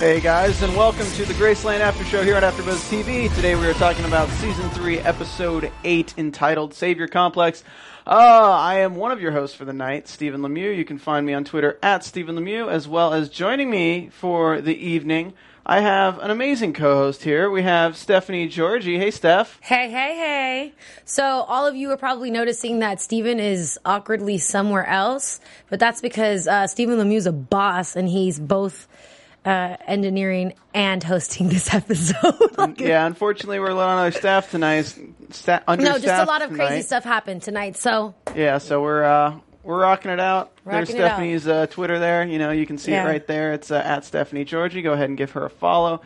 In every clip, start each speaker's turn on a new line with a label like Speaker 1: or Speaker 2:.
Speaker 1: Hey guys, and welcome to the Graceland After Show here on AfterBuzz TV. Today we are talking about Season 3, Episode 8, entitled Savior Complex. Uh, I am one of your hosts for the night, Stephen Lemieux. You can find me on Twitter at Stephen Lemieux, as well as joining me for the evening. I have an amazing co-host here. We have Stephanie Georgie. Hey, Steph.
Speaker 2: Hey, hey, hey. So, all of you are probably noticing that Steven is awkwardly somewhere else, but that's because uh, Stephen Lemieux is a boss and he's both uh, engineering and hosting this episode. Like,
Speaker 1: Yeah, unfortunately, we're a low on our staff tonight. Sta-
Speaker 2: no, just a lot of crazy stuff happened tonight. So,
Speaker 1: Yeah, so we're uh, we're rocking it out. There's
Speaker 2: Rocking out.
Speaker 1: Stephanie's uh, Twitter there. You know, you can see
Speaker 2: Yeah.
Speaker 1: it right there. It's uh, at Stephanie Georgie. Go ahead and give her a follow.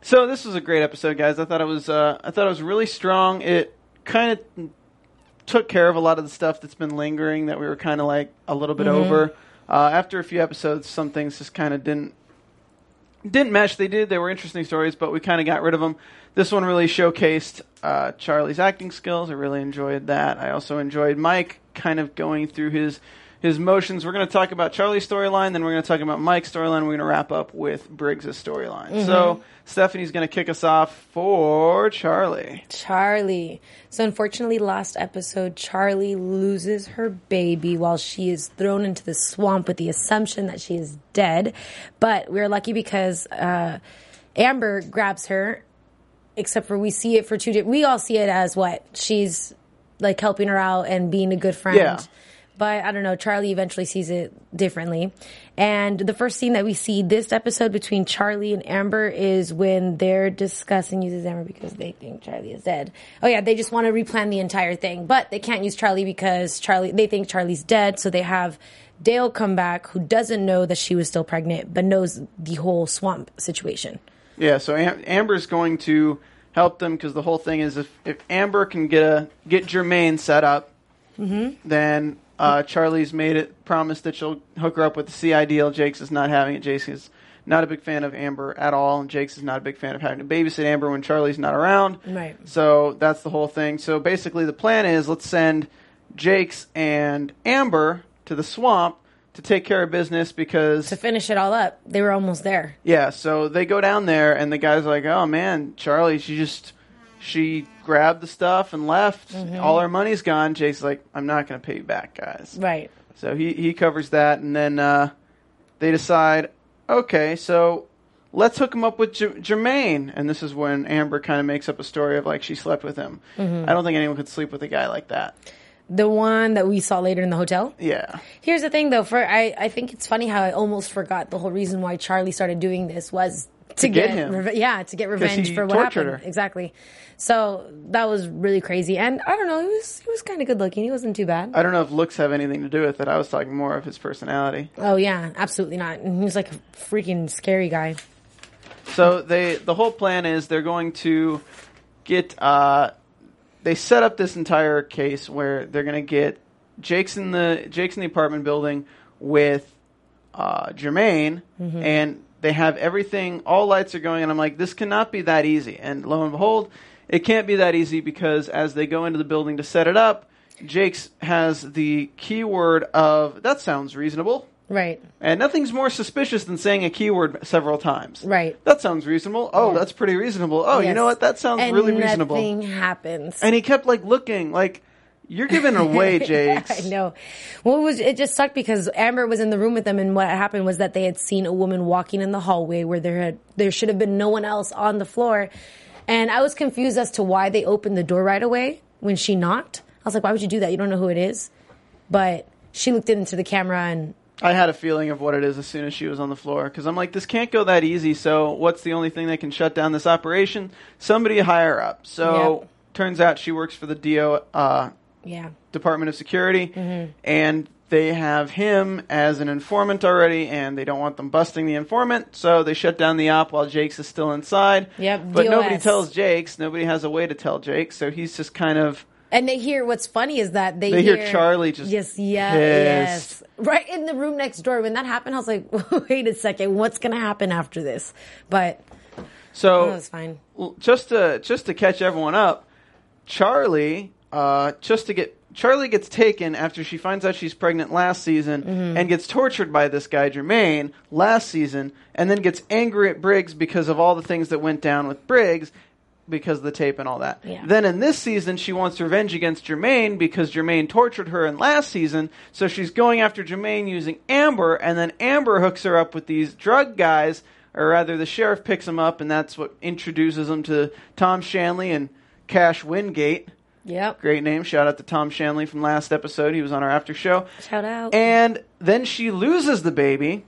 Speaker 1: So this was a great episode, guys. I thought it was uh, I thought it was really strong. It kind of took care of a lot of the stuff that's been lingering that we were kind of like a little bit
Speaker 2: Mm-hmm.
Speaker 1: over. Uh, after a few episodes, some things just kind of didn't didn't mesh. They did. They were interesting stories, but we kind of got rid of them. This one really showcased uh, Charlie's acting skills. I really enjoyed that. I also enjoyed Mike kind of going through his his motions. We're going to talk about Charlie's storyline, then we're going to talk about Mike's storyline. We're going to wrap up with Briggs' storyline. So Stephanie's going to kick us off for Charlie.
Speaker 2: Charlie. So, unfortunately, last episode, Charlie loses her baby while she is thrown into the swamp with the assumption that she is dead. But we're lucky because uh, Amber grabs her, except for we see it for two. Di- we all see it as what she's like helping her out and being a good friend.
Speaker 1: Yeah.
Speaker 2: But I don't know, Charlie eventually sees it differently. And the first scene that we see this episode between Charlie and Amber is when they're discussing uses Amber because they think Charlie is dead. Oh yeah, they just want to replan the entire thing, but they can't use Charlie because Charlie they think Charlie's dead, so they have Dale come back who doesn't know that she was still pregnant but knows the whole swamp situation.
Speaker 1: Yeah, so Am- Amber's going to help them because the whole thing is if, if Amber can get a get Jermaine set up, mm-hmm. then uh, Charlie's made it promise that she'll hook her up with the CI deal. Jakes is not having it. Jakes is not a big fan of Amber at all, and Jakes is not a big fan of having to babysit Amber when Charlie's not around.
Speaker 2: Right.
Speaker 1: So that's the whole thing. So basically, the plan is let's send Jakes and Amber to the swamp to take care of business because
Speaker 2: To finish it all up, they were almost there.
Speaker 1: yeah, so they go down there, and the guy's like, "Oh man, Charlie, she just she grabbed the stuff and left. All our money's gone." Jakes like, "I'm not going to pay you back, guys."
Speaker 2: Right.
Speaker 1: So he he covers that, and then uh, they decide, okay, so let's hook him up with J- Jermaine, and this is when Amber kind of makes up a story of like she slept with him. I don't think anyone could sleep with a guy like that.
Speaker 2: The one that we saw later in the hotel.
Speaker 1: Yeah,
Speaker 2: Here's the thing, though. For I, I think it's funny how I almost forgot the whole reason why Charlie started doing this was to,
Speaker 1: get
Speaker 2: get,
Speaker 1: him.
Speaker 2: reve- yeah, to get revenge for what happened.
Speaker 1: her.
Speaker 2: Exactly. So that was really crazy, and I don't know. He was he was kind of good looking. He wasn't too bad.
Speaker 1: I don't know if looks have anything to do with it. I was talking more of his personality.
Speaker 2: oh yeah, absolutely not. And he was like a freaking scary guy.
Speaker 1: So they the whole plan is they're going to get uh, they set up this entire case where they're going to get Jakes in the Jakes in the apartment building with uh, Jermaine and they have everything all lights are going and I'm like this cannot be that easy and lo and behold it can't be that easy because as they go into the building to set it up Jakes has the keyword of that sounds reasonable
Speaker 2: Right.
Speaker 1: and nothing's more suspicious than saying a keyword several times.
Speaker 2: Right.
Speaker 1: That sounds reasonable. Oh,
Speaker 2: Yes.
Speaker 1: that's pretty reasonable. Oh, you know what? That sounds
Speaker 2: and
Speaker 1: really reasonable.
Speaker 2: Nothing happens.
Speaker 1: And he kept like looking like you're giving away, Jakes.
Speaker 2: I know. Well, it was it just sucked because Amber was in the room with them, and what happened was that they had seen a woman walking in the hallway where there had there should have been no one else on the floor, and I was confused as to why they opened the door right away when she knocked. I was like, why would you do that? You don't know who it is. But she looked into the camera and
Speaker 1: I had a feeling of what it is as soon as she was on the floor because I'm like, this can't go that easy. So what's the only thing that can shut down this operation? Somebody higher up. So
Speaker 2: Yep.
Speaker 1: turns out she works for the DO uh,
Speaker 2: Yeah.
Speaker 1: Department of Security,
Speaker 2: Mm-hmm.
Speaker 1: and they have him as an informant already, and they don't want them busting the informant, so they shut down the op while Jakes is still inside.
Speaker 2: Yep,
Speaker 1: But nobody tells Jakes. Nobody has a way to tell Jakes, so he's just kind of.
Speaker 2: And they hear what's funny is that they,
Speaker 1: They hear Charlie just
Speaker 2: yes, yeah, yes, right in the room next door. When that happened, I was like, wait a second, what's gonna happen after this? But
Speaker 1: So
Speaker 2: that was fine.
Speaker 1: Just to just to catch everyone up, Charlie, uh, just to get Charlie gets taken after she finds out she's pregnant last season
Speaker 2: Mm-hmm.
Speaker 1: and gets tortured by this guy Jermaine last season, and then gets angry at Briggs because of all the things that went down with Briggs. Because of the tape and all that.
Speaker 2: Yeah.
Speaker 1: Then in this season, she wants revenge against Jermaine because Jermaine tortured her in last season. So she's going after Jermaine using Amber, and then Amber hooks her up with these drug guys, or rather, the sheriff picks them up, and that's what introduces them to Tom Shanley and Cash Wingate.
Speaker 2: Yep.
Speaker 1: Great name. Shout out to Tom Shanley from last episode. He was on our after show.
Speaker 2: Shout out.
Speaker 1: And then she loses the baby,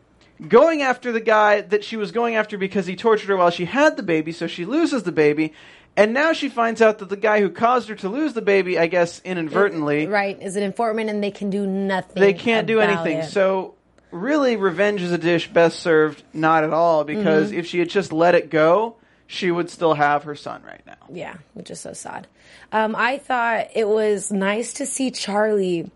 Speaker 1: going after the guy that she was going after because he tortured her while she had the baby, so she loses the baby. And now she finds out that the guy who caused her to lose the baby, I guess inadvertently,
Speaker 2: right, is an informant, and they can do nothing.
Speaker 1: they can't do anything.
Speaker 2: it.
Speaker 1: So really, revenge is a dish best served not at all because
Speaker 2: Mm-hmm.
Speaker 1: if she had just let it go, she would still have her son right now.
Speaker 2: Yeah, which is so sad. Um, I thought it was nice to see Charlie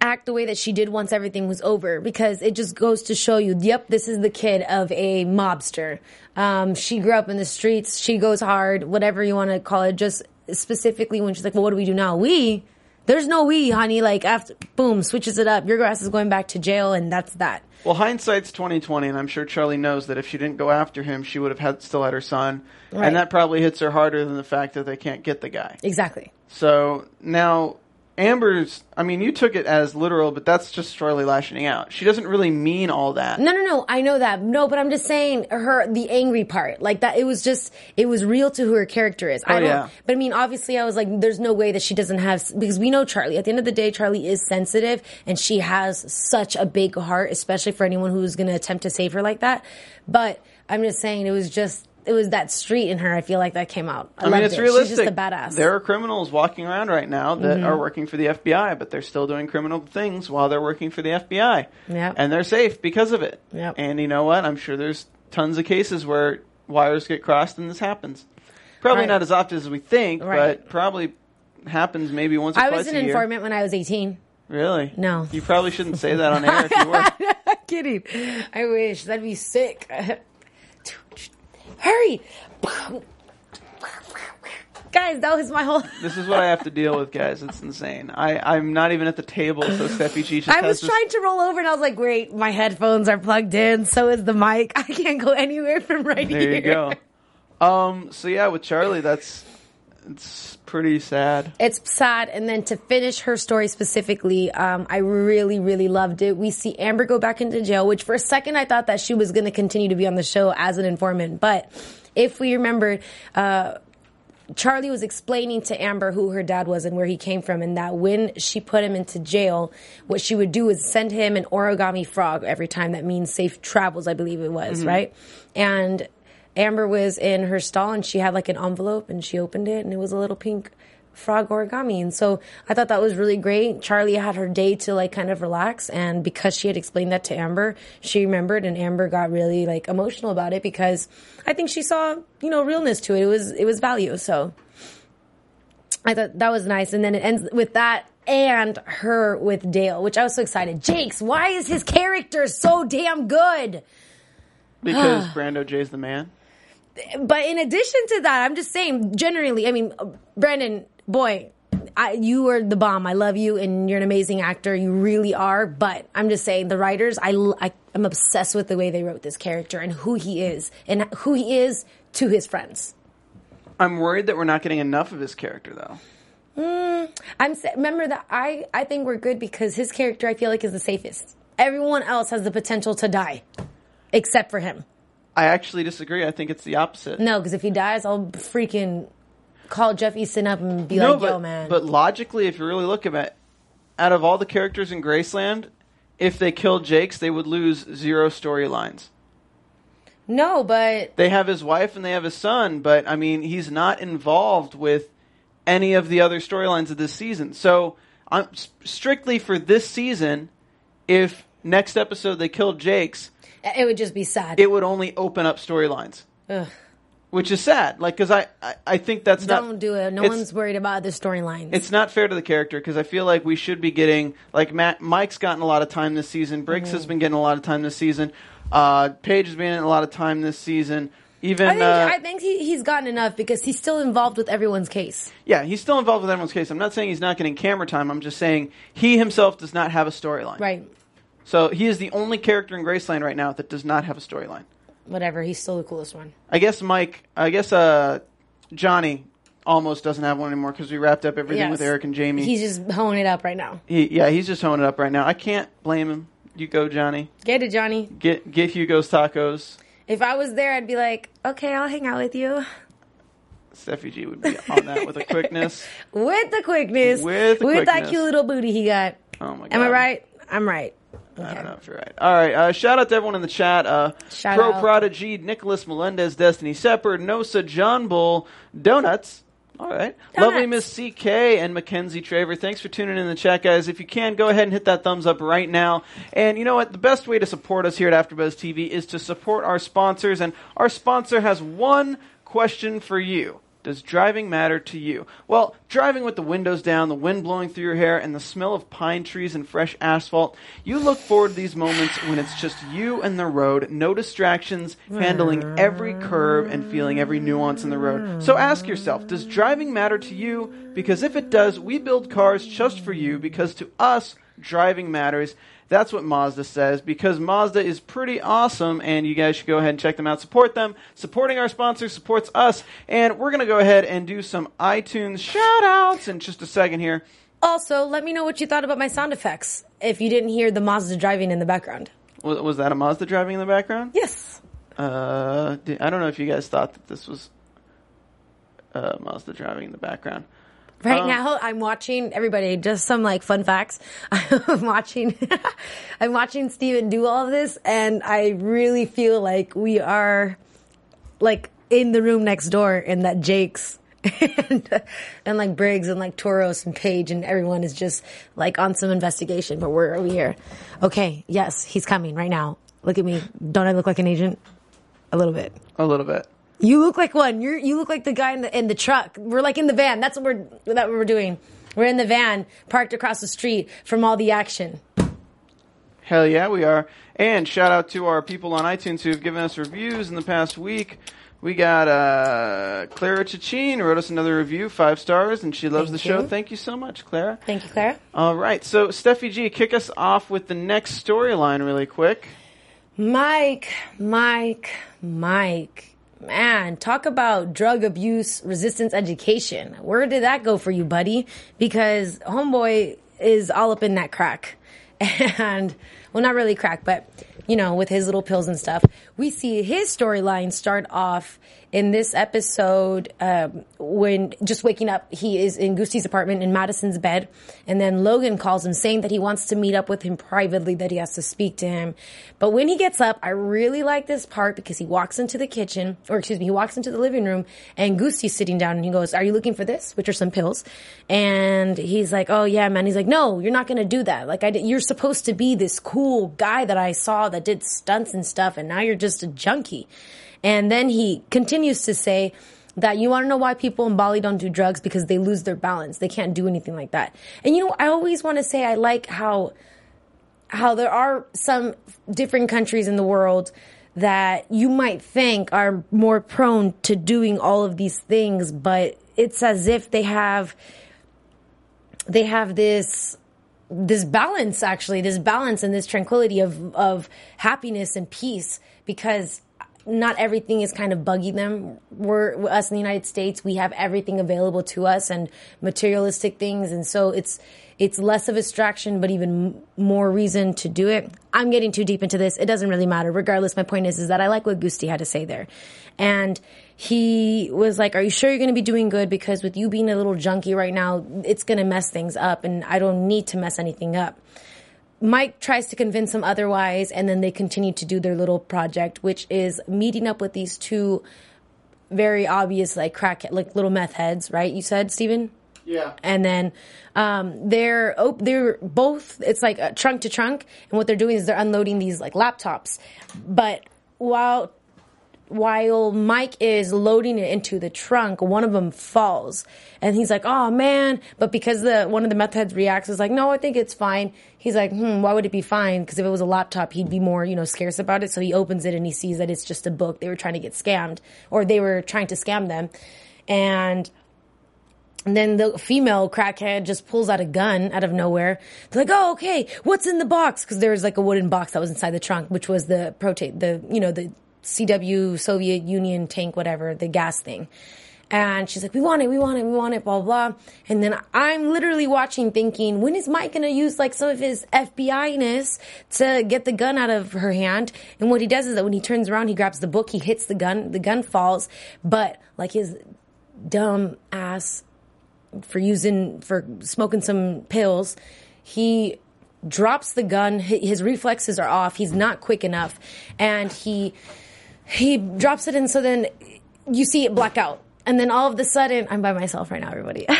Speaker 2: act the way that she did once everything was over because it just goes to show you, yep, this is the kid of a mobster. Um, she grew up in the streets. She goes hard, whatever you want to call it. Just specifically when she's like, well, what do we do now? We, there's no we, honey. Like after, boom, switches it up. Your grass is going back to jail and that's that.
Speaker 1: Well, hindsight's twenty twenty, and I'm sure Charlie knows that if she didn't go after him, she would have had still had her son,
Speaker 2: Right.
Speaker 1: and that probably hits her harder than the fact that they can't get the guy.
Speaker 2: Exactly.
Speaker 1: So now Amber's. I mean, you took it as literal, but that's just Charlie lashing out. She doesn't really mean all that.
Speaker 2: No, no, no. I know that. No, but I'm just saying her the angry part, like that. It was just it was real to who her character is. Oh, I
Speaker 1: Oh,
Speaker 2: don't.
Speaker 1: yeah.
Speaker 2: But I mean, obviously, I was like, there's no way that she doesn't have because we know Charlie. At the end of the day, Charlie is sensitive, and she has such a big heart, especially for anyone who's going to attempt to save her like that. But I'm just saying, it was just it was that street in her. I feel like that came out. I,
Speaker 1: I mean, it's
Speaker 2: it.
Speaker 1: realistic.
Speaker 2: She's just a badass. Mm-hmm.
Speaker 1: There are criminals walking around right now that are working for the FBI, but they're still doing criminal things while they're working for the FBI.
Speaker 2: Yep.
Speaker 1: And they're safe because of it.
Speaker 2: Yep.
Speaker 1: And you know what? I'm sure there's tons of cases where wires get crossed and this happens. Probably
Speaker 2: Right.
Speaker 1: not as often as we think,
Speaker 2: Right.
Speaker 1: but probably happens maybe once or
Speaker 2: I was an
Speaker 1: a year.
Speaker 2: informant when I was 18.
Speaker 1: Really?
Speaker 2: No.
Speaker 1: You probably shouldn't say that on air if you were.
Speaker 2: Kidding. I wish that'd be sick. Hurry, guys! That was my whole.
Speaker 1: This is what I have to deal with, guys. It's insane. I, I'm not even at the table, so Steffi G just
Speaker 2: I
Speaker 1: has
Speaker 2: was
Speaker 1: this
Speaker 2: trying to roll over and I was like, wait, my headphones are plugged in. So is the mic. I can't go anywhere from right
Speaker 1: There
Speaker 2: here.
Speaker 1: you go. Um. So yeah, with Charlie, that's it's pretty sad.
Speaker 2: It's sad. And then to finish her story specifically, um, I really, really loved it. We see Amber go back into jail, which for a second I thought that she was going to continue to be on the show as an informant. But if we remember, uh, Charlie was explaining to Amber who her dad was and where he came from, and that when she put him into jail, what she would do is send him an origami frog every time. That means safe travels, I believe it was, right? And Amber was in her stall and she had like an envelope and she opened it and it was a little pink frog origami. And so I thought that was really great. Charlie had her day to like kind of relax. And because she had explained that to Amber, she remembered and Amber got really like emotional about it because I think she saw, you know, realness to it. It was, it was value. So I thought that was nice. And then it ends with that and her with Dale, which I was so excited. Jakes, why is his character so damn good?
Speaker 1: Because Brando J's the man.
Speaker 2: But in addition to that, I'm just saying, generally, I mean, Brandon, boy, I, you are the bomb. I love you, and you're an amazing actor. You really are. But I'm just saying, the writers, I, I am obsessed with the way they wrote this character and who he is, and who he is to his friends.
Speaker 1: I'm worried that we're not getting enough of his character, though.
Speaker 2: Mm, I'm remember that I I think we're good because his character I feel like is the safest. Everyone else has the potential to die, except for him.
Speaker 1: I actually disagree. I think it's the opposite.
Speaker 2: No, because if he dies, I'll freaking call Jeff Eastin up and be
Speaker 1: No,
Speaker 2: like,
Speaker 1: but,
Speaker 2: "Yo, man."
Speaker 1: but logically, if you really look at it, out of all the characters in Graceland, if they killed Jakes, they would lose zero storylines.
Speaker 2: No, but
Speaker 1: They have his wife and they have his son, but I mean, he's not involved with any of the other storylines of this season. So, I'm strictly for this season. If next episode they killed Jakes,
Speaker 2: it would just be sad.
Speaker 1: it would only open up storylines,
Speaker 2: Ugh.
Speaker 1: which is sad. Like, because I, I, I think that's not.
Speaker 2: Don't do it. No one's worried about the storylines.
Speaker 1: It's not fair to the character because I feel like we should be getting like Matt. Mike's gotten a lot of time this season. Briggs
Speaker 2: Mm-hmm.
Speaker 1: has been getting a lot of time this season. Uh, Paige has been getting a lot of time this season. Even
Speaker 2: I think,
Speaker 1: uh,
Speaker 2: I think he, he's gotten enough because he's still involved with everyone's case.
Speaker 1: yeah, he's still involved with everyone's case. I'm not saying he's not getting camera time. I'm just saying he himself does not have a storyline.
Speaker 2: Right.
Speaker 1: So he is the only character in Graceland right now that does not have a storyline.
Speaker 2: Whatever. He's still the coolest one.
Speaker 1: I guess Mike. I guess uh, Johnny almost doesn't have one anymore because we wrapped up everything
Speaker 2: Yes.
Speaker 1: with Eric and Jamie.
Speaker 2: He's just honing it up right now.
Speaker 1: he, yeah, he's just honing it up right now. I can't blame him. You go, Johnny.
Speaker 2: Get it, Johnny.
Speaker 1: Get get Hugo's tacos.
Speaker 2: If I was there, I'd be like, okay, I'll hang out with you.
Speaker 1: Steffi G would be on that with a quickness.
Speaker 2: With the quickness.
Speaker 1: With the
Speaker 2: that
Speaker 1: quickness.
Speaker 2: cute little booty he got.
Speaker 1: Oh my god.
Speaker 2: Am I right? I'm right.
Speaker 1: I don't know if you're right. All right. Uh, shout out to everyone in the chat. Uh,
Speaker 2: Shout
Speaker 1: Pro
Speaker 2: out.
Speaker 1: Prodigy, Nicholas Melendez, Destiny Sepper, Nosa, John Bull, Donuts. All right. Lovely Miss CK and Mackenzie Traver. Thanks for tuning in the chat, guys. If you can, go ahead and hit that thumbs up right now. And you know what? The best way to support us here at AfterBuzz TV is to support our sponsors. And our sponsor has one question for you. Does driving matter to you? Well, driving with the windows down, the wind blowing through your hair, and the smell of pine trees and fresh asphalt, you look forward to these moments when it's just you and the road, no distractions, handling every curve and feeling every nuance in the road. So ask yourself, does driving matter to you? Because if it does, we build cars just for you because to us, driving matters. That's what Mazda says because Mazda is pretty awesome and you guys should go ahead and check them out. Support them. Supporting our sponsor supports us. And we're going to go ahead and do some iTunes shout outs in just a second here.
Speaker 2: Also, let me know what you thought about my sound effects if you didn't hear the Mazda driving in the background.
Speaker 1: Was, was that a Mazda driving in the background?
Speaker 2: Yes.
Speaker 1: Uh, I don't know if you guys thought that this was uh, Mazda driving in the background.
Speaker 2: Right
Speaker 1: Um,
Speaker 2: now, I'm watching everybody. Just some like fun facts. I'm watching. I'm watching Steven do all of this, and I really feel like we are like in the room next door, and that Jakes and and like Briggs and like Toros and Paige and everyone is just like on some investigation. But we're over here. Okay, yes, he's coming right now. Look at me. Don't I look like an agent? A little bit.
Speaker 1: A little bit.
Speaker 2: You look like one. You're you look like the guy in the in the truck. We're like in the van. That's what we're that what we're doing. We're in the van parked across the street from all the action.
Speaker 1: Hell yeah, we are. And shout out to our people on iTunes who have given us reviews in the past week. We got uh, Clara Chachin wrote us another review, five stars, and she loves
Speaker 2: Thank
Speaker 1: the show. Thank you so much, Clara.
Speaker 2: Thank you, Clara.
Speaker 1: All right, so Steffi G, kick us off with the next storyline really quick.
Speaker 2: Mike, Mike, Mike. Man, talk about drug abuse resistance education. Where did that go for you, buddy? Because homeboy is all up in that crack. And, well, not really crack, but, you know, with his little pills and stuff. We see his storyline start off in this episode um, when just waking up, he is in Gusti's apartment in Madison's bed. And then Logan calls him saying that he wants to meet up with him privately, that he has to speak to him. But when he gets up, I really like this part because he walks into the kitchen, or excuse me, he walks into the living room and Gusti's sitting down and he goes, Are you looking for this? Which are some pills. And he's like, Oh yeah, man. He's like, No, you're not going to do that. Like I did, you're supposed to be this cool guy that I saw that did stunts and stuff. And now you're just a junkie. And then he continues to say that you want to know why people in Bali don't do drugs because they lose their balance. They can't do anything like that. And you know, I always want to say I like how how there are some different countries in the world that you might think are more prone to doing all of these things, but it's as if they have they have this this balance actually this balance and this tranquility of of happiness and peace because not everything is kind of bugging them. We're us in the united states we have everything available to us and materialistic things. And so it's it's less of a distraction but even more reason to do it. I'm getting too deep into this. It doesn't really matter. Regardless my point is is that i like what gusti had to say there. And he was like, Are you sure you're going to be doing good? Because with you being a little junkie right now, it's going to mess things up, and I don't need to mess anything up. Mike tries to convince him otherwise, and then they continue to do their little project, which is meeting up with these two very obvious like crack like little meth heads, right? You said, Steven?
Speaker 1: Yeah.
Speaker 2: and then um, they're op- they're both it's like a trunk to trunk and what they're doing is they're unloading these like laptops but while while Mike is loading it into the trunk, one of them falls, and he's like, "Oh man!" But because the one of the meth heads reacts, is like, "No, I think it's fine." He's like, "Hmm, why would it be fine?" Because if it was a laptop, he'd be more, you know, scarce about it. So he opens it and he sees that it's just a book. They were trying to get scammed, or they were trying to scam them, and and then the female crackhead just pulls out a gun out of nowhere. They're like, "Oh, okay, what's in the box?" Because there was like a wooden box that was inside the trunk, which was the protein, the you know the CW Soviet Union tank, whatever the gas thing. And she's like, "We want it, we want it, we want it," blah blah. And then I'm literally watching, thinking, when is Mike gonna use like some of his FBI ness to get the gun out of her hand? And what he does is that when he turns around, he grabs the book, he hits the gun, the gun falls, but like his dumb ass for using for smoking some pills he drops the gun his reflexes are off he's not quick enough and he he drops it and so then you see it black out. And then all of the sudden i'm by myself right now everybody.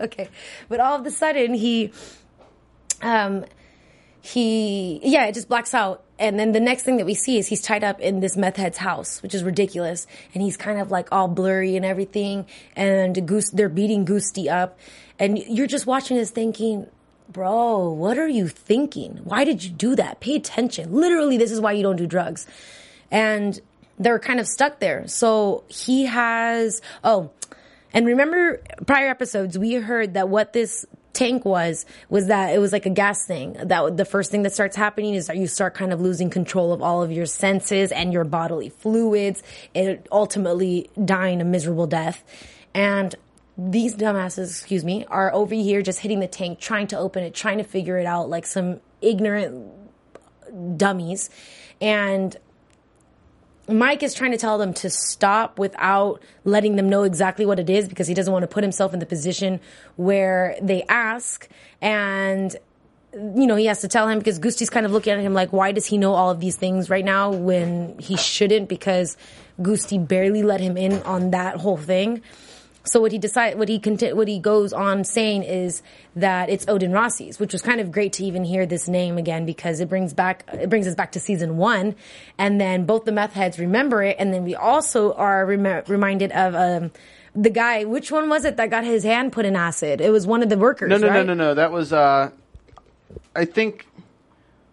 Speaker 2: Okay. But all of the sudden he um he yeah it just blacks out. And then the next thing that we see is he's tied up in this meth head's house which is ridiculous. And he's kind of like all blurry and everything. And goose they're beating goosty up. And you're just watching this thinking bro what are you thinking? Why did you do that? Pay attention. Literally this is why you don't do drugs and they're kind of stuck there so he has oh and remember prior episodes, we heard that what this tank was was that it was like a gas thing. That the first thing that starts happening is that you start kind of losing control of all of your senses and your bodily fluids, and ultimately dying a miserable death. And these dumbasses, excuse me, are over here just hitting the tank, trying to open it, trying to figure it out like some ignorant dummies. And Mike is trying to tell them to stop without letting them know exactly what it is because he doesn't want to put himself in the position where they ask and you know, he has to tell him because Gusti's kind of looking at him like, why does he know all of these things right now when he shouldn't? Because Gusti barely let him in on that whole thing. So what he decide, what he conti- what he goes on saying is that it's Odin Rossi's, which was kind of great to even hear this name again because it brings back it brings us back to season one, and then both the meth heads remember it, and then we also are rem- reminded of um, the guy. Which one was it that got his hand put in acid? It was one of the workers.
Speaker 1: No, no,
Speaker 2: right?
Speaker 1: no, no, no. That was, uh, I think,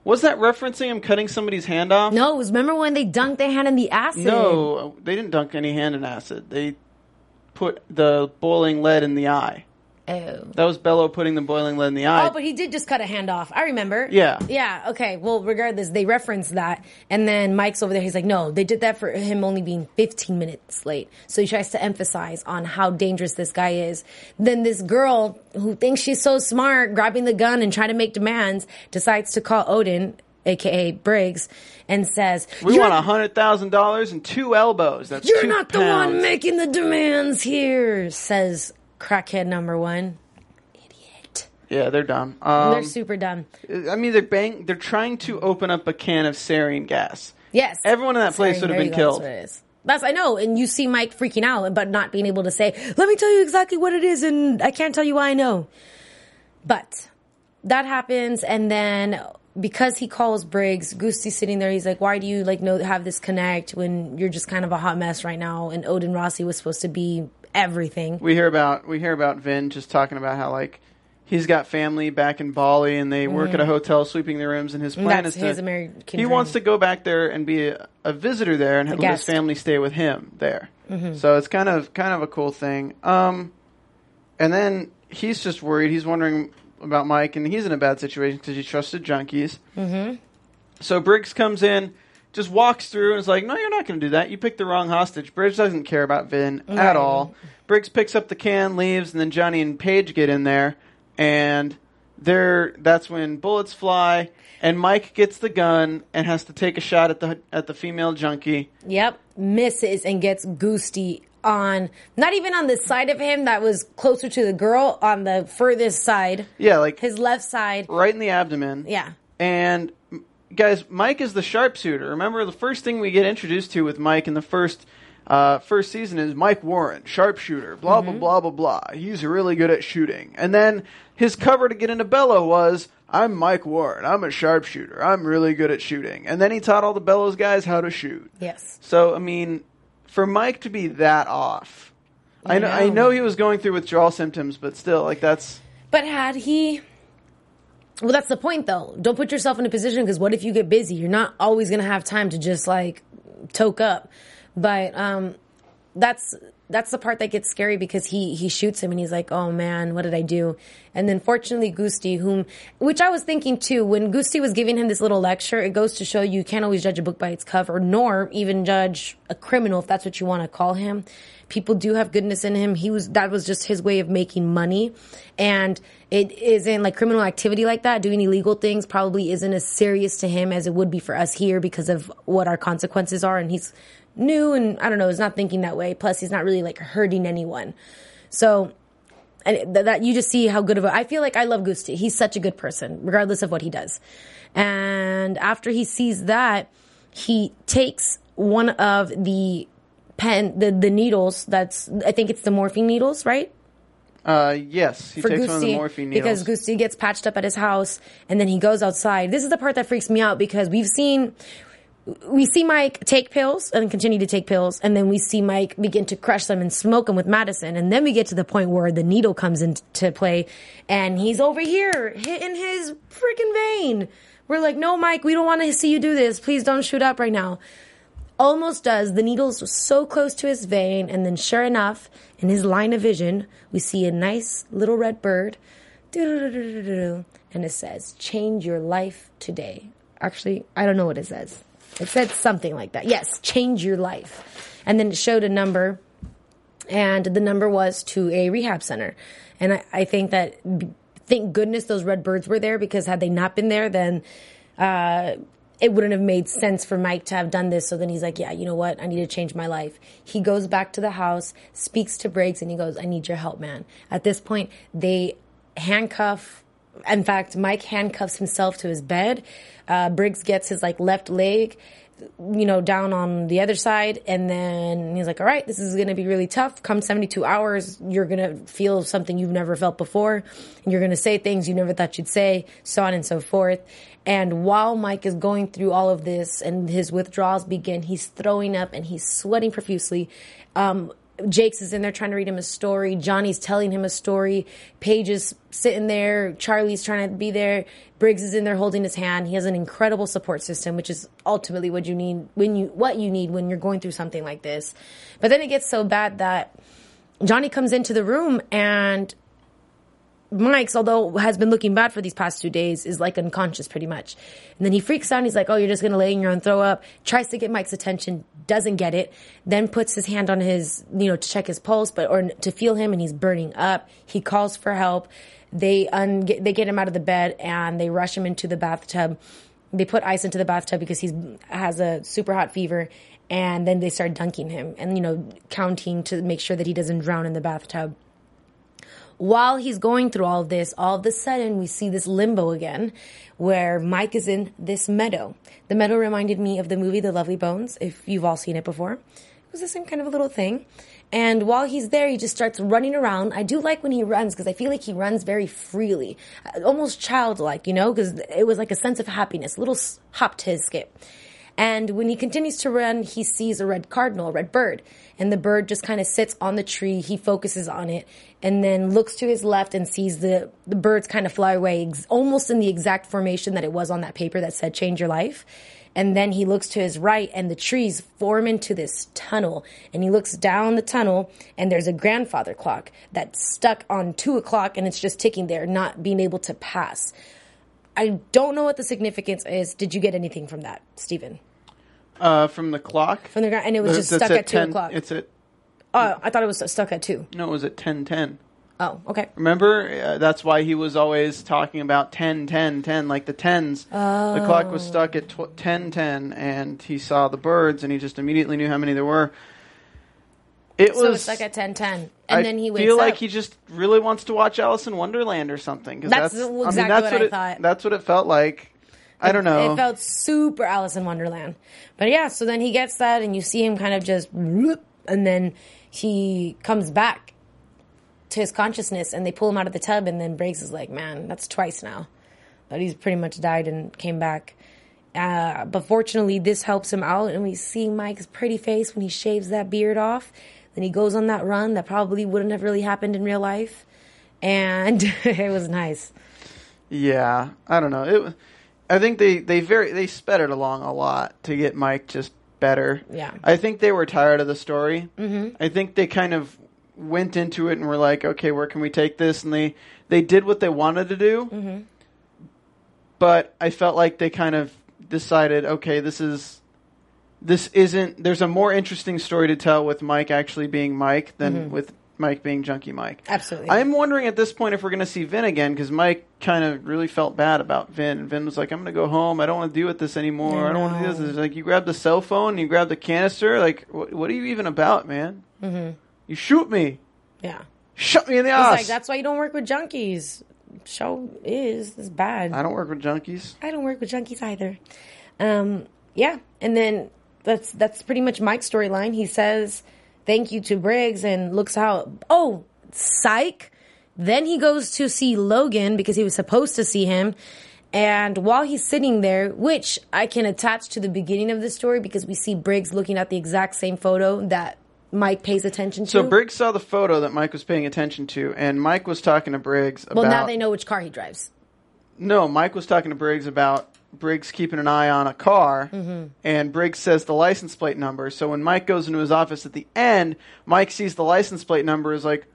Speaker 1: was that referencing him cutting somebody's hand off?
Speaker 2: No, it was remember when they dunked their hand in the acid?
Speaker 1: No, they didn't dunk any hand in acid. They put the boiling lead in the eye.
Speaker 2: Oh.
Speaker 1: That was Bello putting the boiling lead in the eye.
Speaker 2: Oh, but he did just cut a hand off. I remember.
Speaker 1: Yeah.
Speaker 2: Yeah. Okay. Well, regardless, they referenced that, and then Mike's over there. He's like, "No, they did that for him only being 15 minutes late." So he tries to emphasize on how dangerous this guy is. Then this girl who thinks she's so smart, grabbing the gun and trying to make demands, decides to call Odin, aka Briggs, and says,
Speaker 1: we want a hundred thousand dollars and two elbows. That's
Speaker 2: You're not the
Speaker 1: pounds.
Speaker 2: one making the demands here," says crackhead number one. Idiot.
Speaker 1: Yeah, they're dumb. Um,
Speaker 2: They're super dumb.
Speaker 1: I mean, they're bang. They're trying to open up a can of sarin gas.
Speaker 2: Yes.
Speaker 1: Everyone in that place
Speaker 2: Sorry,
Speaker 1: would have been killed.
Speaker 2: That's what it is. That's I know, and you see Mike freaking out, but not being able to say, "Let me tell you exactly what it is," and I can't tell you why I know. But that happens, and then because he calls Briggs, Gusti's sitting there. He's like, "Why do you like know have this connect when you're just kind of a hot mess right now?" And Odin Rossi was supposed to be everything.
Speaker 1: We hear about we hear about Vin just talking about how like he's got family back in Bali and they work at a hotel sweeping the rooms and his plan
Speaker 2: Mm-hmm. That's
Speaker 1: is to
Speaker 2: American
Speaker 1: he wants to go back there and be a, a visitor there and have his.
Speaker 2: Mm-hmm.
Speaker 1: family stay with him there. So it's kind of kind of a cool thing. Um, and then he's just worried. He's wondering about Mike and he's in a bad situation because he trusted junkies. Mm-hmm. So Briggs comes in. Just walks through and is like, "No, you're not going to do that. You picked the wrong hostage." Briggs doesn't care about Vin
Speaker 2: Right.
Speaker 1: at all. Briggs picks up the can, leaves, and then Johnny and Paige get in there, and they're that's when bullets fly, and Mike gets the gun and has to take a shot at the at the female junkie.
Speaker 2: Yep, misses and gets Gusti on not even on the side of him that was closer to the girl, on the furthest side,
Speaker 1: Yeah, like
Speaker 2: his left side.
Speaker 1: right in the abdomen.
Speaker 2: Yeah.
Speaker 1: And guys, Mike is the sharpshooter. Remember, the first thing we get introduced to with Mike in the first uh, first season is Mike Warren, sharpshooter. Blah
Speaker 2: Mm-hmm.
Speaker 1: blah blah blah blah. He's really good at shooting. And then his cover to get into Bello was. I'm Mike Warren. I'm a sharpshooter. I'm really good at shooting. And then he taught all the Bello's guys how to shoot.
Speaker 2: Yes.
Speaker 1: So I mean, for Mike to be that off, I know, I
Speaker 2: know.
Speaker 1: know he was going through withdrawal symptoms, but still, like that's
Speaker 2: But had he. Well, that's the point, though. Don't put yourself in a position because what if you get busy? You're not always going to have time to just like toke up. But um, that's that's the part that gets scary because he he shoots him and he's like, oh man, what did I do? And then fortunately, Gusti, whom which I was thinking too, when Gusti was giving him this little lecture, it goes to show you can't always judge a book by its cover, nor even judge a criminal if that's what you want to call him. People do have goodness in him. He was that was just his way of making money, and it isn't like criminal activity like that. Doing illegal things probably isn't as serious to him as it would be for us here because of what our consequences are, and he's new and I don't know, is not thinking that way. Plus, he's not really like hurting anyone. So, and th- that you just see how good of a. I feel like I love Gusti. He's such a good person, regardless of what he does. And after he sees that, he takes one of the pen, the the needles. That's I think it's the morphine needles, right?
Speaker 1: uh, yes, he
Speaker 2: for
Speaker 1: takes
Speaker 2: Gusti
Speaker 1: one of the morphine needles.
Speaker 2: because Gusti gets patched up at his house and then he goes outside. This is the part that freaks me out because we've seen we see Mike take pills and continue to take pills, and then we see Mike begin to crush them and smoke them with Madison, and then we get to the point where the needle comes into play, and he's over here hitting his freaking vein. We're like, no, Mike, we don't want to see you do this. Please don't shoot up right now. Almost does. The needle's so close to his vein, and then sure enough, in his line of vision, we see a nice little red bird. And it says, change your life today. Actually, I don't know what it says. It said something like that. Yes, change your life. And then it showed a number, and the number was to a rehab center. And I, I think that, thank goodness those red birds were there because had they not been there, then uh, it wouldn't have made sense for Mike to have done this. So then he's like, yeah, you know what? I need to change my life. He goes back to the house, speaks to Briggs, and he goes, I need your help, man. At this point, they handcuff. In fact, Mike handcuffs himself to his bed. Uh, Briggs gets his like left leg, you know, down on the other side, and then he's like, "All right, this is to be really tough. Come 72 hours, you're to feel something you've never felt before, and you're to say things you never thought you'd say, so on and so forth." And while Mike is going through all of this and his withdrawals begin, he's throwing up and he's sweating profusely. Um, Jakes is in there trying to read him a story. Johnny's telling him a story. Paige is sitting there. Charlie's trying to be there. Briggs is in there holding his hand. He has an incredible support system, which is ultimately what you need when you what you need when you're going through something like this. But then it gets so bad that Johnny comes into the room and Mike's, although has been looking bad for these past two days, is like unconscious pretty much. And then he freaks out. And he's like, "Oh, you're just gonna lay in your own throw up." Tries to get Mike's attention, doesn't get it. Then puts his hand on his, you know, to check his pulse, but or to feel him, and he's burning up. He calls for help. They un they get him out of the bed and they rush him into the bathtub. They put ice into the bathtub because he's has a super hot fever, and then they start dunking him and you know counting to make sure that he doesn't drown in the bathtub while he's going through all this, all of a sudden we see this limbo again where Mike is in this meadow. The meadow reminded me of the movie The Lovely Bones, if you've all seen it before. It was the same kind of a little thing. And while he's there, he just starts running around. I do like when he runs because I feel like he runs very freely, almost childlike, you know, because it was like a sense of happiness, little hop to his skip. And when he continues to run, he sees a red cardinal, a red bird. And the bird just kind of sits on the tree. He focuses on it and then looks to his left and sees the, the birds kind of fly away, ex- almost in the exact formation that it was on that paper that said change your life. And then he looks to his right and the trees form into this tunnel. And he looks down the tunnel and there's a grandfather clock that's stuck on two o'clock and it's just ticking there, not being able to pass. I don't know what the significance is. Did you get anything from that, Stephen?
Speaker 1: Uh, from the clock.
Speaker 2: From the ground, and it was just
Speaker 1: That's
Speaker 2: stuck at, two
Speaker 1: 10
Speaker 2: o'clock.
Speaker 1: It's at
Speaker 2: Oh, I thought it was stuck at two.
Speaker 1: no, it was at ten ten.
Speaker 2: Oh, okay.
Speaker 1: Remember, uh, that's why he was always talking about 10, 10, 10, like the tens. The clock was stuck at tw- 10, 10, and he saw the birds, and he just immediately knew how many there were. It
Speaker 2: so
Speaker 1: was
Speaker 2: it's like a 10-10. And
Speaker 1: I
Speaker 2: then he wakes
Speaker 1: feel like
Speaker 2: up.
Speaker 1: he just really wants to watch Alice in Wonderland or something. 'cause
Speaker 2: That's
Speaker 1: that's,
Speaker 2: exactly
Speaker 1: I mean, that's
Speaker 2: what
Speaker 1: what
Speaker 2: I
Speaker 1: it,
Speaker 2: thought.
Speaker 1: That's what it felt like. I don't know.
Speaker 2: It felt super Alice in Wonderland. But yeah, so then he gets that and you see him kind of just and then he comes back to his consciousness and they pull him out of the tub and then Briggs is like, Man, that's twice now. That he's pretty much died and came back. Uh, but fortunately this helps him out and we see Mike's pretty face when he shaves that beard off. Then he goes on that run that probably wouldn't have really happened in real life. And it was nice.
Speaker 1: Yeah, I don't know. It. I think they they very they sped it along a lot to get Mike just better.
Speaker 2: Yeah.
Speaker 1: I think they were tired of the story. Mm-hmm. I think they kind of went into it and were like, okay, where can we take this? And they they did what they wanted to do. Mm-hmm. But I felt like they kind of decided, okay, this is this isn't. There's a more interesting story to tell with Mike actually being Mike than with Mike being Junkie Mike.
Speaker 2: Absolutely.
Speaker 1: I'm wondering at this point if we're going to see Vin again because Mike kind of really felt bad about Vin. And Vin was like, "I'm going to go home. I don't want to deal with this anymore.
Speaker 2: I
Speaker 1: I, don't want to do this." It's like you grabbed the cell phone, you grabbed the canister. Like, what, what are you even about, man? Mm-hmm. You shoot me,
Speaker 2: yeah.
Speaker 1: shut me in the
Speaker 2: He's
Speaker 1: ass.
Speaker 2: like, that's why you don't work with junkies. Show is is bad.
Speaker 1: I don't work with junkies.
Speaker 2: I don't work with junkies either. Um, yeah, and then that's that's pretty much Mike's storyline. He says thank you to Briggs and looks out. Oh, psych. Then he goes to see Logan because he was supposed to see him. And while he's sitting there, which I can attach to the beginning of the story because we see Briggs looking at the exact same photo that Mike pays attention to.
Speaker 1: So Briggs saw the photo that Mike was paying attention to, and Mike was talking to Briggs about.
Speaker 2: well, now they know which car he drives.
Speaker 1: No, Mike was talking to Briggs about Briggs keeping an eye on a car,
Speaker 2: Mm-hmm.
Speaker 1: and Briggs says the license plate number. So when Mike goes into his office at the end, Mike sees the license plate number. Is like,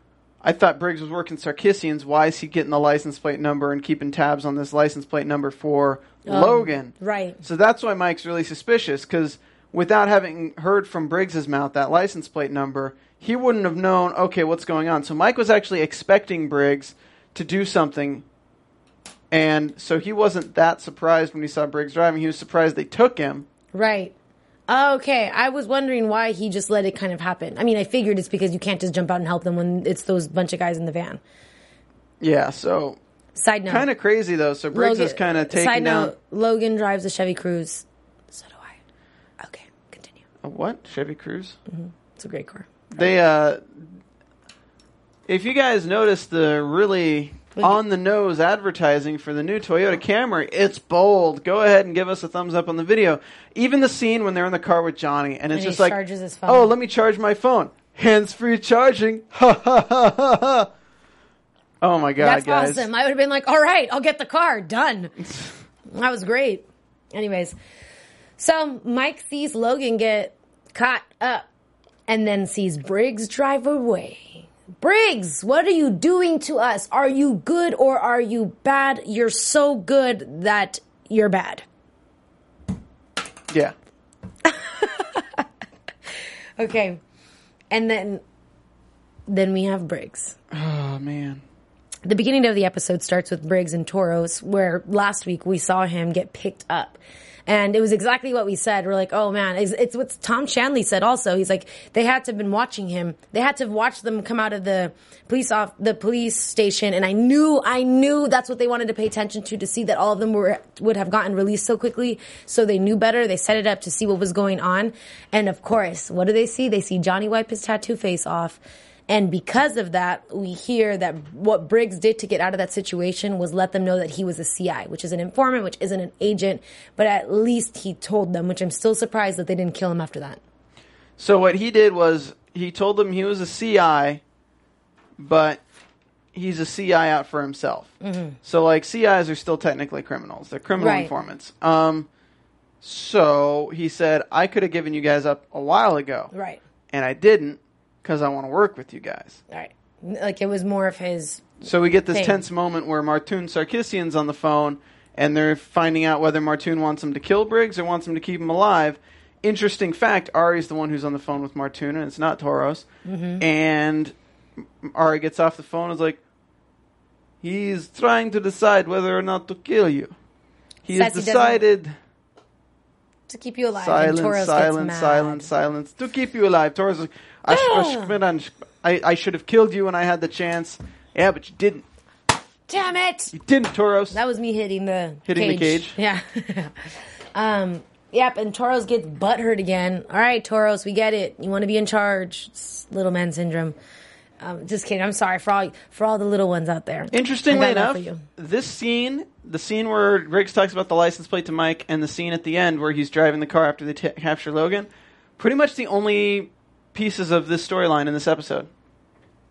Speaker 1: I thought Briggs was working Sarkissian's. Why is he getting the license plate number and keeping tabs on this license plate number for Logan?
Speaker 2: Um, right.
Speaker 1: So that's why Mike's really suspicious because without having heard from Briggs's mouth that license plate number, he wouldn't have known. Okay, what's going on? So Mike was actually expecting Briggs to do something and so he wasn't that surprised when he saw Briggs driving. He was surprised they took him.
Speaker 2: Right. Okay, I was wondering why he just let it kind of happen. I mean, I figured it's because you can't just jump out and help them when it's those bunch of guys in the van.
Speaker 1: Yeah, so
Speaker 2: Side note.
Speaker 1: kind of crazy though. So Briggs is kind of taking
Speaker 2: Side note, Logan drives a Chevy Cruze. So do I. Okay, continue.
Speaker 1: a what Chevy Cruze.
Speaker 2: It's a great car.
Speaker 1: They uh, if you guys notice the really on the nose advertising for the new Toyota Camry, it's bold. Go ahead and give us a thumbs up on the video. Even the scene when they're in the car with Johnny, and it's
Speaker 2: And
Speaker 1: just like,
Speaker 2: his oh, phone.
Speaker 1: oh, let me charge my phone. Hands free charging. Ha ha ha ha ha. Oh my god,
Speaker 2: That's
Speaker 1: guys!
Speaker 2: awesome. I would have been like, all right, I'll get the car. Done. that was great. Anyways, so Mike sees Logan get caught up and then sees Briggs drive away. Briggs, what are you doing to us? Are you good or are you bad? You're so good that you're bad.
Speaker 1: Yeah.
Speaker 2: Okay. And then then we have Briggs.
Speaker 1: Oh man.
Speaker 2: The beginning of the episode starts with Briggs and Toros, where last week we saw him get picked up. And it was exactly what we said. We're like, oh man, it's, it's what Tom Shanley said also. He's like, they had to have been watching him. They had to have watched them come out of the police off, the police station. And I knew, I knew that's what they wanted to pay attention to, to see that all of them were, would have gotten released so quickly. So they knew better. They set it up to see what was going on. And of course, what do they see? They see Johnny wipe his tattoo face off. And because of that, we hear that what Briggs did to get out of that situation was let them know that he was a CI, which is an informant, which isn't an agent, but at least he told them, which I'm still surprised that they didn't kill him after that.
Speaker 1: So what he did was he told them he was a CI, but he's a CI out for himself. So like CIs are still technically criminals; they're criminal
Speaker 2: Right.
Speaker 1: informants. Um, so he said, "I could have given you guys up a while ago,
Speaker 2: Right.
Speaker 1: and I didn't because I want to work with you guys."
Speaker 2: Right. Like it was more of his.
Speaker 1: So we get this
Speaker 2: Thing.
Speaker 1: tense moment where Martoon Sarkissian's on the phone, and they're finding out whether Martoon wants him to kill Briggs or wants him to keep him alive. Interesting fact: Ari's the one who's on the phone with Martoon, and it's not Toros.
Speaker 2: Mm-hmm.
Speaker 1: And Ari gets off the phone and is like, "He's trying to decide whether or not to kill you. He has
Speaker 2: Says he
Speaker 1: decided
Speaker 2: to keep you alive.
Speaker 1: Silence, silence, silence, silence. To keep you alive. Toros is- I, I, I should have killed you when I had the chance. Yeah, but you didn't.
Speaker 2: Damn it!
Speaker 1: You didn't, Toros.
Speaker 2: That was me hitting the
Speaker 1: Hitting the cage?
Speaker 2: Yeah. um. Yep. And Toros gets butthurt again. All right, Toros, we get it. You want to be in charge? It's little man syndrome. Um, just kidding. I'm sorry for all for all the little ones out there.
Speaker 1: Interestingly
Speaker 2: I got love
Speaker 1: enough, this scene, the scene where Briggs talks about the license plate to Mike, and the scene at the end where he's driving the car after they t- capture Logan, pretty much the only pieces of this storyline in this episode.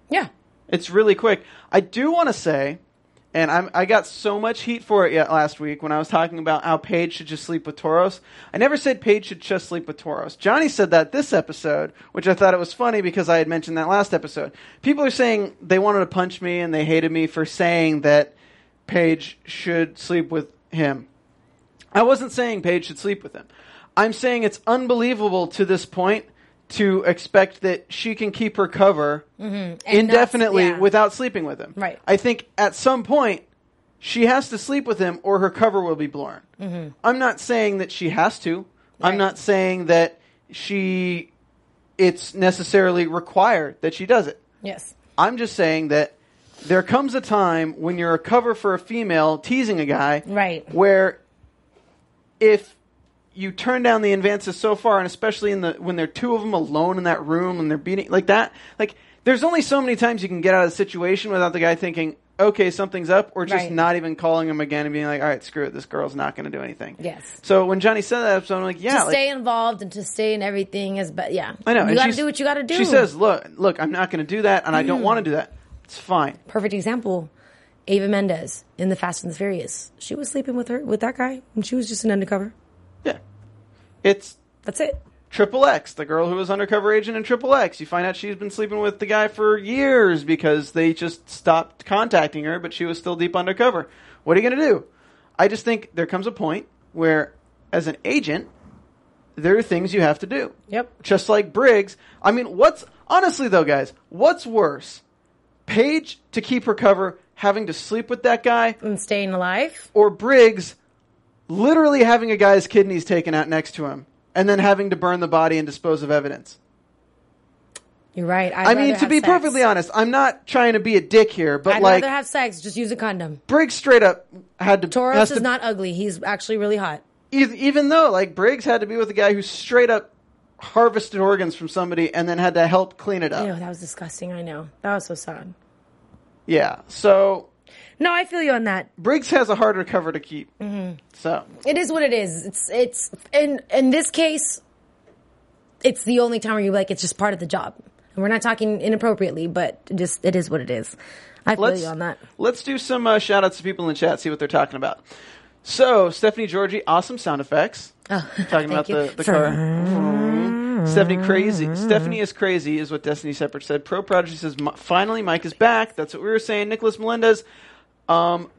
Speaker 2: Yeah.
Speaker 1: It's really quick. I do want to say, and I'm, I got so much heat for it yet last week when I was talking about how Paige should just sleep with Toros. I never said Paige should just sleep with Toros. Johnny said that this episode, which I thought it was funny because I had mentioned that last episode. People are saying they wanted to punch me and they hated me for saying that Paige should sleep with him. I wasn't saying Paige should sleep with him. I'm saying it's unbelievable to this point to expect that she can keep her cover
Speaker 2: And
Speaker 1: indefinitely
Speaker 2: yeah.
Speaker 1: without sleeping with him.
Speaker 2: Right.
Speaker 1: I think at some point she has to sleep with him or her cover will be blown. I'm not saying that she has to. I'm
Speaker 2: Mm-hmm.
Speaker 1: Not saying that she it's necessarily required that she does it.
Speaker 2: Yes.
Speaker 1: I'm just saying that there comes a time when you're a cover for a female teasing a guy,
Speaker 2: Right.
Speaker 1: Where if you turn down the advances so far, and especially in the when there are two of them alone in that room and they're beating like that, like there's only so many times you can get out of the situation without the guy thinking, okay, something's up, or just
Speaker 2: Right.
Speaker 1: not even calling him again and being like, all right, screw it, this girl's not going to do anything.
Speaker 2: Yes.
Speaker 1: So when Johnny said that episode, I'm like, yeah,
Speaker 2: to
Speaker 1: like,
Speaker 2: stay involved and to stay in everything is, but yeah.
Speaker 1: I know.
Speaker 2: You
Speaker 1: and
Speaker 2: got to
Speaker 1: she's-
Speaker 2: do what you got to do.
Speaker 1: She says, look, look, I'm not going to do that, and I don't mm. want to do that. It's fine.
Speaker 2: perfect example. Eva Mendes in the Fast and the Furious. She was sleeping with her with that guy, and she was just an undercover.
Speaker 1: Yeah. It's
Speaker 2: That's it.
Speaker 1: Triple X, the girl who was undercover agent in Triple X. You find out she's been sleeping with the guy for years because they just stopped contacting her, but she was still deep undercover. What are you going to do? I just think there comes a point where, as an agent, there are things you have to do.
Speaker 2: Yep.
Speaker 1: Just like Briggs. I mean, what's honestly though, guys? What's worse, Paige to keep her cover having to sleep with that guy,
Speaker 2: And staying alive.
Speaker 1: or Briggs literally having a guy's kidneys taken out next to him and then having to burn the body and dispose of evidence.
Speaker 2: You're right. I'd
Speaker 1: I mean, to be
Speaker 2: sex.
Speaker 1: perfectly honest, I'm not trying to be a dick here, but
Speaker 2: I'd
Speaker 1: like
Speaker 2: rather have sex. Just use a condom.
Speaker 1: Briggs straight up had to
Speaker 2: Toros is
Speaker 1: to-
Speaker 2: not ugly. He's actually really hot.
Speaker 1: even though like Briggs had to be with a guy who straight up harvested organs from somebody and then had to help clean it up.
Speaker 2: Ew, that was disgusting. I know. That was so sad.
Speaker 1: Yeah. So
Speaker 2: No, I feel you on that.
Speaker 1: Briggs has a harder cover to keep.
Speaker 2: Mm-hmm.
Speaker 1: So
Speaker 2: It is what it is. It's it's in in this case, it's the only time where you're like, it's just part of the job. And we're not talking inappropriately, but just it is what it is. I feel
Speaker 1: let's
Speaker 2: you on that.
Speaker 1: let's do some uh, shout outs to people in the chat, see what they're talking about. So Stephanie Georgie, awesome sound effects.
Speaker 2: Oh,
Speaker 1: talking about the, the car. Stephanie crazy. Stephanie is crazy, is what Destiny Separate said. Pro Prodigy says finally Mike is back. That's what we were saying. Nicholas Melendez. Um,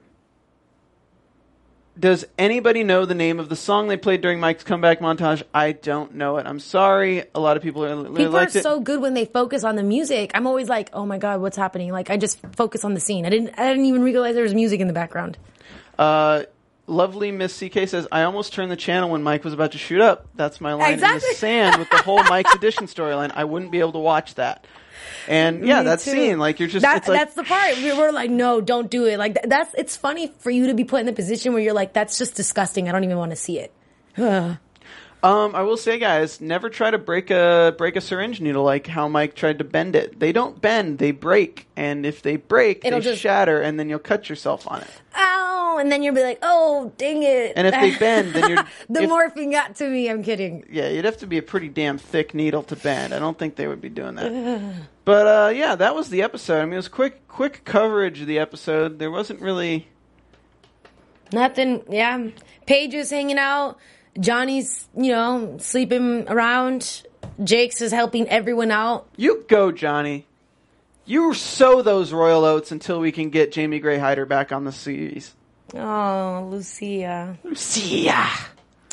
Speaker 1: does anybody know the name of the song they played during Mike's comeback montage? I don't know it. I'm sorry. A lot of people are really
Speaker 2: People are
Speaker 1: it.
Speaker 2: so good when they focus on the music. I'm always like, oh my god, what's happening? Like I just focus on the scene. I didn't I didn't even realize there was music in the background.
Speaker 1: Uh, lovely Miss CK says, I almost turned the channel when Mike was about to shoot up. That's my line in the sand with the whole Mike's Edition storyline. I wouldn't be able to watch that. And yeah,
Speaker 2: Me
Speaker 1: that
Speaker 2: too.
Speaker 1: scene, like you're just,
Speaker 2: That,
Speaker 1: it's like,
Speaker 2: that's the part we were like, no, don't do it. Like th- that's it's funny for you to be put in the position where you're like, that's just disgusting. I don't even want to see it.
Speaker 1: um, I will say, guys, never try to break a break a syringe needle like how Mike tried to bend it. They don't bend; they break. And if they break,
Speaker 2: It'll
Speaker 1: they
Speaker 2: just-
Speaker 1: shatter, and then you'll cut yourself on it.
Speaker 2: Ow! And then you'll be like, oh, dang it.
Speaker 1: And if they bend, then you're
Speaker 2: the
Speaker 1: if-
Speaker 2: morphine got to me. I'm kidding.
Speaker 1: Yeah, you'd have to be a pretty damn thick needle to bend. I don't think they would be doing that. but uh, yeah, that was the episode. I mean, it was quick, quick coverage of the episode. There wasn't really.
Speaker 2: Nothing. Yeah. Paige is hanging out. Johnny's, you know, sleeping around. Jakes is helping everyone out.
Speaker 1: You go, Johnny. You sow those royal oats until we can get Jamie Gray Hyder back on the series.
Speaker 2: Oh, Lucia.
Speaker 1: Lucia.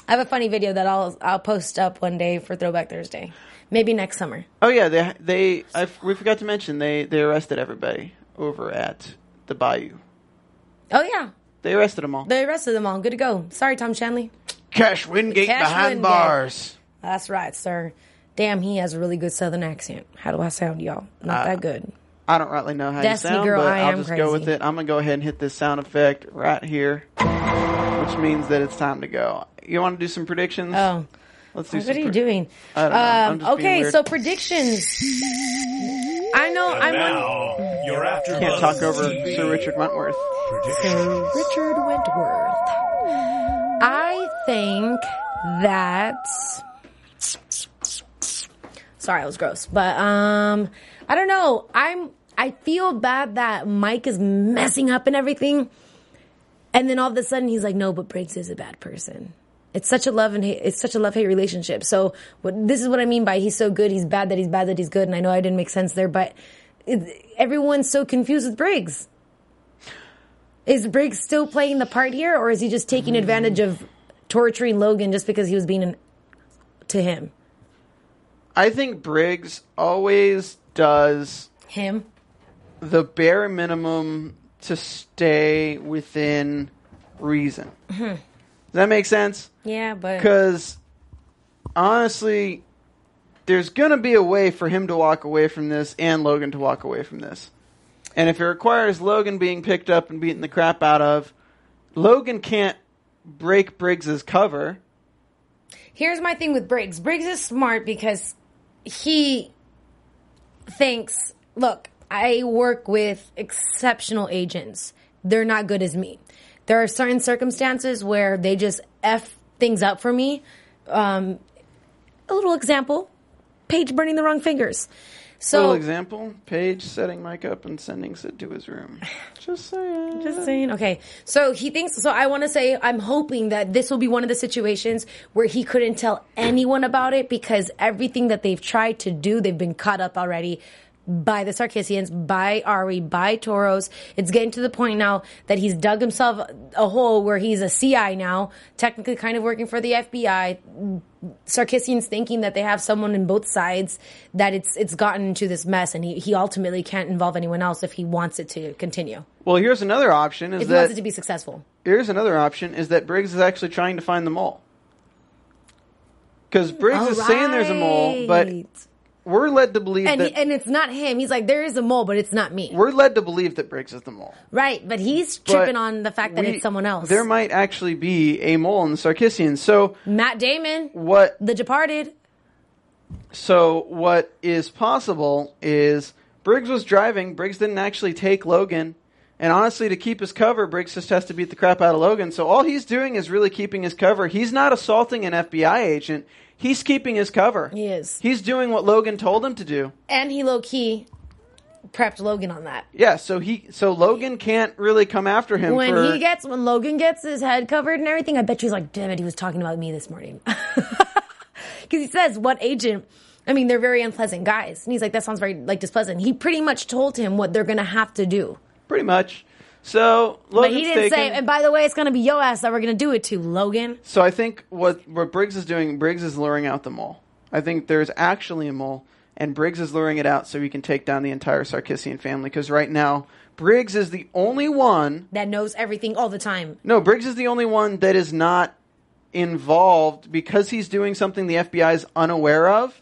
Speaker 2: I have a funny video that I'll I'll post up one day for Throwback Thursday. Maybe next summer.
Speaker 1: Oh yeah, they they I, we forgot to mention they they arrested everybody over at the Bayou.
Speaker 2: Oh yeah.
Speaker 1: They arrested them all.
Speaker 2: They arrested them all. Good to go. Sorry, Tom Shanley.
Speaker 1: Cash Wingate
Speaker 2: Cash
Speaker 1: behind
Speaker 2: Wingate.
Speaker 1: bars.
Speaker 2: That's right, sir. Damn, he has a really good southern accent. How do I sound, y'all? Not that good.
Speaker 1: I don't rightly know how
Speaker 2: Destiny
Speaker 1: you sound,
Speaker 2: girl,
Speaker 1: but
Speaker 2: I
Speaker 1: I'll
Speaker 2: am
Speaker 1: just go with it. I'm gonna go ahead and hit this sound effect right here, which means that it's time to go. You want to do some predictions?
Speaker 2: Oh,
Speaker 1: let's do.
Speaker 2: what
Speaker 1: some
Speaker 2: are you
Speaker 1: pre-
Speaker 2: doing?
Speaker 1: I don't know. I'm
Speaker 2: Um,
Speaker 1: just being
Speaker 2: okay,
Speaker 1: weird.
Speaker 2: so predictions. I know. I'm on
Speaker 3: Now, you're after
Speaker 1: Can't talk over Sir Richard Wentworth.
Speaker 2: Sir Richard Wentworth. Think that. Sorry, I was gross, but um, I don't know. I'm. I feel bad that Mike is messing up and everything, and then all of a sudden he's like, "No, but Briggs is a bad person." It's such a love and hate, it's such a love hate relationship. So what this is what I mean by he's so good, he's bad that he's bad that he's good. And I know I didn't make sense there, but it, everyone's so confused with Briggs. Is Briggs still playing the part here, or is he just taking advantage of torturing Logan just because he was being an, to him?
Speaker 1: I think Briggs always does
Speaker 2: Him?
Speaker 1: the bare minimum to stay within reason.
Speaker 2: Mm-hmm.
Speaker 1: Does that make sense?
Speaker 2: Yeah, but
Speaker 1: Because honestly, there's going to be a way for him to walk away from this and Logan to walk away from this. And if it requires Logan being picked up and beaten the crap out of, Logan can't break Briggs's cover.
Speaker 2: here's my thing with Briggs. Briggs is smart because he thinks, look, I work with exceptional agents. They're not good as me. There are certain circumstances where they just F things up for me. Um, a little example Paige burning the wrong fingers. So,
Speaker 1: Little example: Paige setting Mike up and sending Sid to his room. Just saying.
Speaker 2: Just saying. Okay. So he thinks, so I want to say, I'm hoping that this will be one of the situations where he couldn't tell anyone about it because everything that they've tried to do, they've been caught up already by the Sarkissians, by Ari, by Toros. It's getting to the point now that he's dug himself a hole where he's a CI now, technically kind of working for the FBI. Sarkissians thinking that they have someone in both sides, that it's it's gotten into this mess, and he, he ultimately can't involve anyone else if he wants it to continue.
Speaker 1: Well, here's another option: is
Speaker 2: If he wants it
Speaker 1: that
Speaker 2: to be successful.
Speaker 1: here's another option: is that Briggs is actually trying to find the mole. Because Briggs is saying there's a mole, but. We're led to believe
Speaker 2: and
Speaker 1: that
Speaker 2: he, and it's not him. He's like, there is a mole, but it's not me.
Speaker 1: we're led to believe that Briggs is the mole.
Speaker 2: Right, but he's
Speaker 1: But
Speaker 2: tripping on the fact that
Speaker 1: we-
Speaker 2: it's someone else.
Speaker 1: There might actually be a mole in the Sarkissians. So
Speaker 2: Matt Damon,
Speaker 1: what?
Speaker 2: The Departed.
Speaker 1: So what is possible is Briggs was driving. Briggs didn't actually take Logan. And honestly, to keep his cover, Briggs just has to beat the crap out of Logan. So all he's doing is really keeping his cover. He's not assaulting an FBI agent. He's keeping his cover.
Speaker 2: He is.
Speaker 1: He's doing what Logan told him to do.
Speaker 2: And he low key prepped Logan on that.
Speaker 1: Yeah, so he so Logan can't really come after him
Speaker 2: When
Speaker 1: for
Speaker 2: he gets when Logan gets his head covered and everything, I bet you he's like, damn it, he was talking about me this morning. Because he says, what agent? I mean, they're very unpleasant guys. And he's like, that sounds very like displeasant. He pretty much told him what they're gonna have to do.
Speaker 1: Pretty much. So
Speaker 2: But he didn't say, and by the way, it's gonna be your ass that we're gonna do it to, Logan.
Speaker 1: So I think what what Briggs is doing, Briggs is luring out the mole. I think there's actually a mole, and Briggs is luring it out so he can take down the entire Sarkissian family. Because right now, Briggs is the only one.
Speaker 2: That knows everything all the time.
Speaker 1: No, Briggs is the only one that is not involved because he's doing something the FBI is unaware of.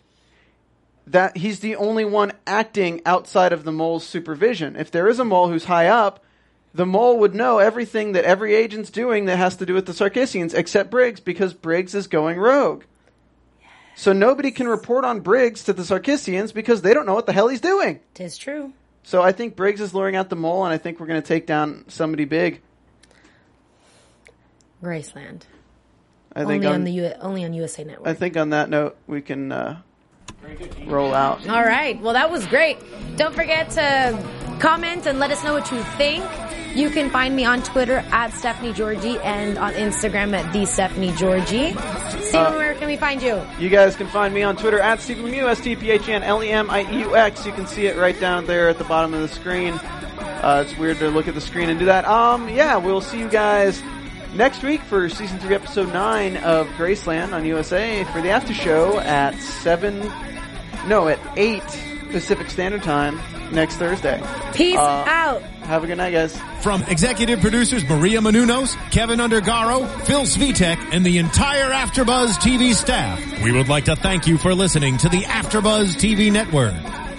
Speaker 1: That he's the only one acting outside of the mole's supervision. If there is a mole who's high up, the mole would know everything that every agent's doing that has to do with the Sarkissians except Briggs because Briggs is going rogue. So nobody can report on Briggs to the Sarkissians because they don't know what the hell he's doing.
Speaker 2: Tis true.
Speaker 1: So I think Briggs is luring out the mole, and I think we're going to take down somebody big.
Speaker 2: Graceland.
Speaker 1: I think
Speaker 2: Only on,
Speaker 1: on,
Speaker 2: the U- only on USA Network.
Speaker 1: I think on that note we can uh, roll out.
Speaker 2: All right. Well, that was great. Don't forget to comment and let us know what you think. You can find me on Twitter at Stephanie Georgie and on Instagram at the Stephanie Georgie. Steven, where can we find you?
Speaker 1: You guys can find me on Twitter at Stephen Lemieux, S-T-P-H-E-N-L-E-M-I-E-U-X. You can see it right down there at the bottom of the screen. Uh, it's weird to look at the screen and do that. Um, yeah, we'll see you guys next week for season three, episode nine of Graceland on USA for the after show at seven, no, at eight Pacific Standard Time next Thursday.
Speaker 2: Peace
Speaker 1: Uh,
Speaker 2: out.
Speaker 1: Have a good night, guys.
Speaker 3: From executive producers Maria Menounos, Kevin Undergaro, Phil Svitek, and the entire AfterBuzz TV staff, we would like to thank you for listening to the AfterBuzz TV network.